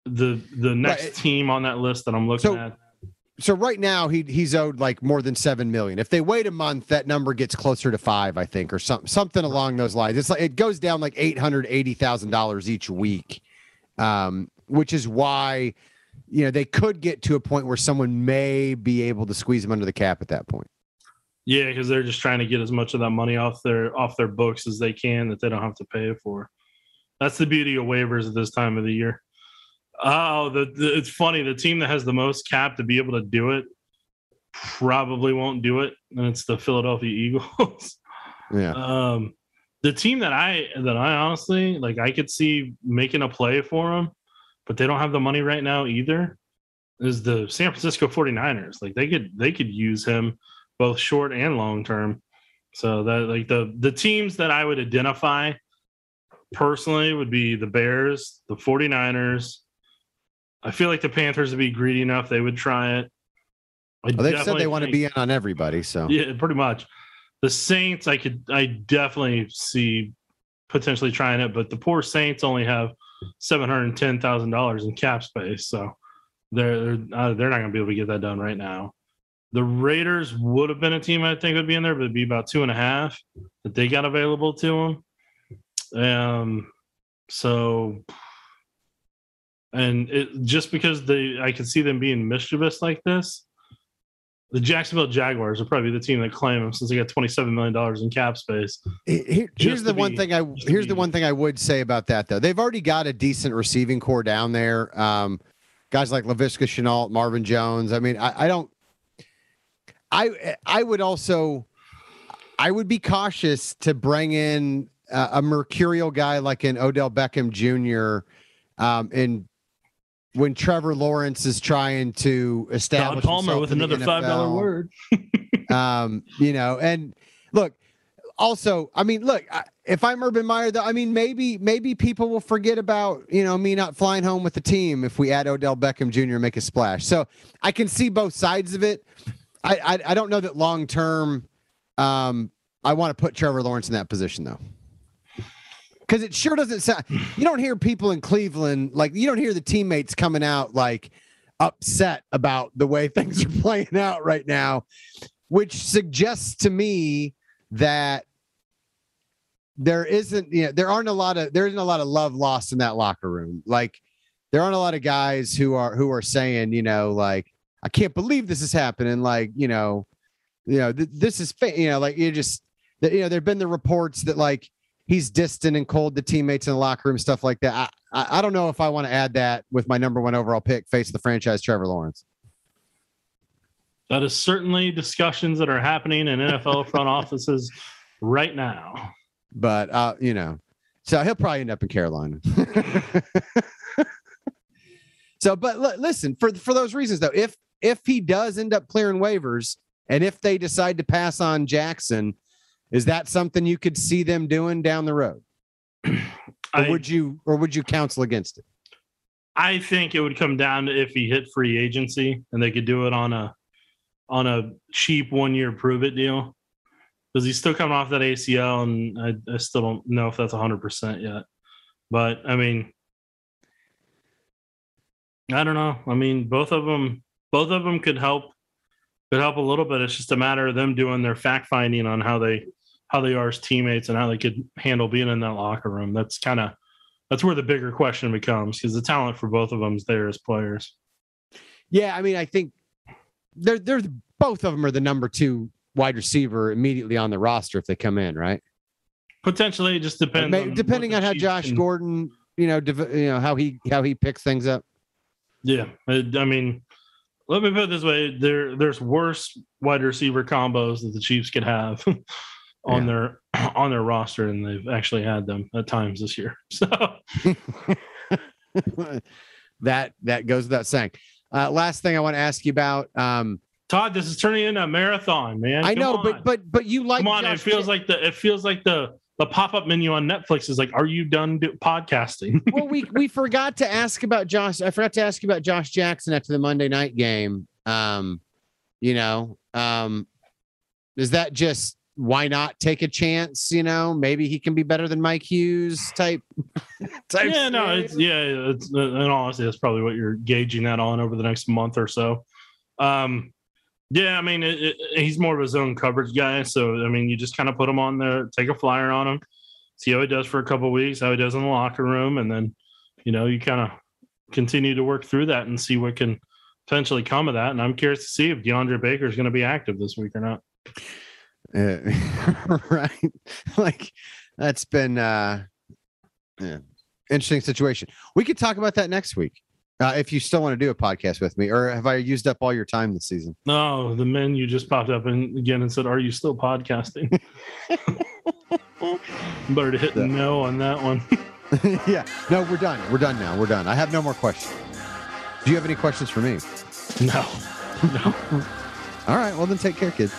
the the next Right. team on that list that I'm looking So- at. So right now he he's owed like more than seven million. If they wait a month, that number gets closer to five, I think, or something something along those lines. It's like it goes down like eight hundred eighty thousand dollars each week, um, which is why you know they could get to a point where someone may be able to squeeze them under the cap at that point. Yeah, because they're just trying to get as much of that money off their off their books as they can that they don't have to pay for. That's the beauty of waivers at this time of the year. Oh, the, the it's funny. The team that has the most cap to be able to do it probably won't do it, and it's the Philadelphia Eagles. Yeah. um, the team that I that I honestly like, I could see making a play for them, but they don't have the money right now either. Is the San Francisco 49ers. Like they could they could use him both short and long term. So that like the the teams that I would identify personally would be the Bears, the 49ers. I feel like the Panthers would be greedy enough they would try it. I Well, they've said they want to be in on everybody. So yeah, pretty much. The Saints, I could, I definitely see potentially trying it, but the poor Saints only have seven hundred ten thousand dollars in cap space, so they're they're, uh, they're not going to be able to get that done right now. The Raiders would have been a team I think would be in there, but it'd be about two and a half that they got available to them. Um, so, and it just because they, I can see them being mischievous like this the Jacksonville Jaguars are probably the team that claim them since they got twenty seven million dollars in cap space. Here- here's the one be- thing I here's the one thing I would say about that though. They've already got a decent receiving corps down there. Um, guys like Laviska Shenault, Marvin Jones. I mean, I, I don't. I I would also, I would be cautious to bring in a, a mercurial guy like an Odell Beckham Jr. Um, and when Trevor Lawrence is trying to establish Palmer himself with another five dollar word. um, you know, and look, also, I mean, look, if I'm Urban Meyer, though, I mean, maybe maybe people will forget about you know me not flying home with the team if we add Odell Beckham Jr. and make a splash. So I can see both sides of it. I I, I don't know that long term. Um, I want to put Trevor Lawrence in that position though. Because it sure doesn't sound. You don't hear people in Cleveland like you don't hear the teammates coming out like upset about the way things are playing out right now which suggests to me that there isn't you know there aren't a lot of there isn't a lot of love lost in that locker room like there aren't a lot of guys who are who are saying you know like i can't believe this is happening like you know you know th- this is fa-, you know like you just you know there've been the reports that like he's distant and cold to teammates in the locker room stuff like that i i, don't know if i want to add that with my number one overall pick face of the franchise trevor lawrence That is certainly discussions that are happening in NFL front offices right now. but uh, you know, so he'll probably end up in Carolina. so, but li- listen, for for those reasons though, if if he does end up clearing waivers, and if they decide to pass on Jackson, is that something you could see them doing down the road, or I, would you or would you counsel against it? I think it would come down to if he hit free agency and they could do it on a on a cheap one year prove it deal. Because he's still coming off that ACL, and I, I still don't know if that's 100% yet. But I mean, I don't know. I mean, both of them, both of them could help, could help a little bit. It's just a matter of them doing their fact finding on how they, how they are as teammates and how they could handle being in that locker room. That's kind of, that's where the bigger question becomes because the talent for both of them is there as players. Yeah, I mean, I think they're they're both of them are the number two wide receiver immediately on the roster if they come in, right? Potentially, it just depends. May- on depending on how Josh can- Gordon, you know, div- you know how he how he picks things up. Yeah, I, I mean, let me put it this way: there, there's worse wide receiver combos that the Chiefs could have on their on their roster, and they've actually had them at times this year. So, that that goes without saying. Uh, last thing I want to ask you about. Um, Todd, this is turning into a marathon, man. I Come know, on. but but but you like come on, Josh it feels Ja- like the it feels like the the pop up menu on Netflix is like, "Are you done do- podcasting?" well, we we forgot to ask about Josh. I forgot to ask you about Josh Jackson after the Monday night game. Um, you know, um, is that just why not take a chance? You know, maybe he can be better than Mike Hughes type. type yeah, no, it's yeah. It's, in honesty, that's probably what you're gauging that on over the next month or so. Um, yeah, I mean, it, it, he's more of a zone coverage guy, so I mean, you just kind of put him on there, take a flyer on him, see how he does for a couple weeks, how he does in the locker room, and then you know you kind of continue to work through that and see what can potentially come of that. And I'm curious to see if DeAndre Baker is going to be active this week or not. Uh, right, like that's been uh, yeah, interesting situation. We could talk about that next week. Uh, if you still want to do a podcast with me, or have I used up all your time this season? No, the men you just popped up and again and said, "Are you still podcasting?" Better to hit yeah. no on that one. yeah, no, we're done. We're done now. We're done. I have no more questions. Do you have any questions for me? No, no. all right. Well, then take care, kids.